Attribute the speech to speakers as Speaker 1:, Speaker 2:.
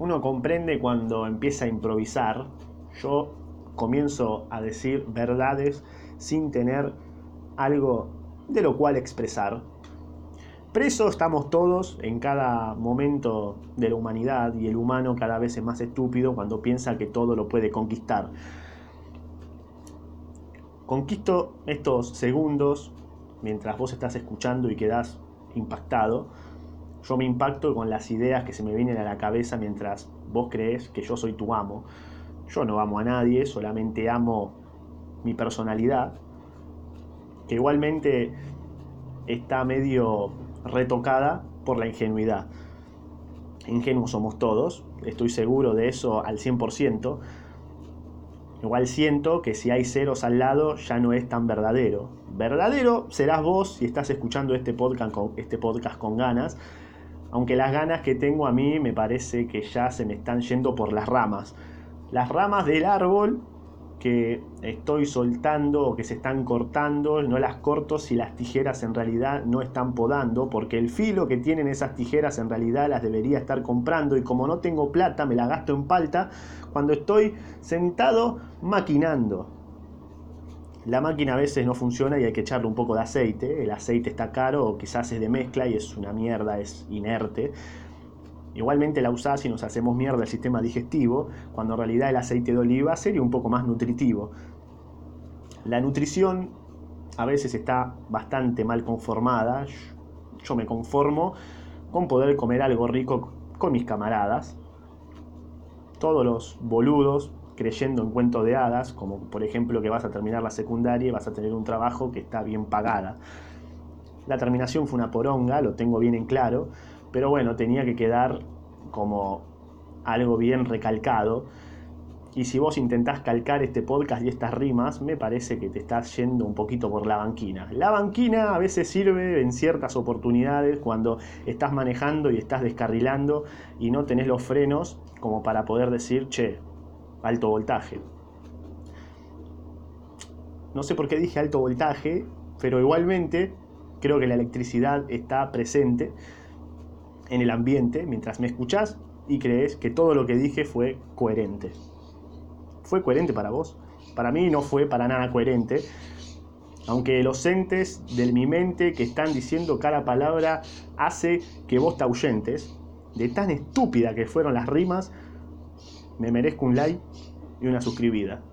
Speaker 1: uno comprende cuando empieza a improvisar. Yo comienzo a decir verdades sin tener algo de lo cual expresar. Presos estamos todos en cada momento de la humanidad y el humano cada vez es más estúpido cuando piensa que todo lo puede conquistar. Conquisto estos segundos mientras vos estás escuchando y quedás impactado. Yo me impacto con las ideas que se me vienen a la cabeza mientras vos crees que yo soy tu amo. Yo no amo a nadie, solamente amo mi personalidad, que igualmente está medio retocada por la ingenuidad. Ingenuos somos todos, estoy seguro de eso al 100%. Igual siento que si hay ceros al lado ya no es tan verdadero. Verdadero serás vos si estás escuchando este podcast con, este podcast con ganas, aunque las ganas que tengo a mí me parece que ya se me están yendo por las ramas. Las ramas del árbol que estoy soltando o que se están cortando, no las corto si las tijeras en realidad no están podando, porque el filo que tienen esas tijeras en realidad las debería estar comprando y como no tengo plata me la gasto en palta cuando estoy sentado maquinando. La máquina a veces no funciona y hay que echarle un poco de aceite, el aceite está caro o quizás es de mezcla y es una mierda, es inerte, Igualmente la usás y nos hacemos mierda el sistema digestivo, cuando en realidad el aceite de oliva sería un poco más nutritivo. La nutrición a veces está bastante mal conformada. Yo me conformo con poder comer algo rico con mis camaradas. Todos los boludos creyendo en cuentos de hadas, como por ejemplo que vas a terminar la secundaria y vas a tener un trabajo que está bien pagada. La terminación fue una poronga, lo tengo bien en claro, pero bueno, tenía que quedar como algo bien recalcado. Y si vos intentás calcar este podcast y estas rimas, me parece que te estás yendo un poquito por la banquina. La banquina a veces sirve en ciertas oportunidades cuando estás manejando y estás descarrilando y no tenés los frenos como para poder decir, che, alto voltaje. No sé por qué dije alto voltaje, pero igualmente creo que la electricidad está presente en el ambiente mientras me escuchás y crees que todo lo que dije fue coherente. ¿Fue coherente para vos? Para mí no fue para nada coherente. Aunque los entes de mi mente que están diciendo cada palabra hace que vos te ahuyentes, de tan estúpida que fueron las rimas, me merezco un like y una suscribida.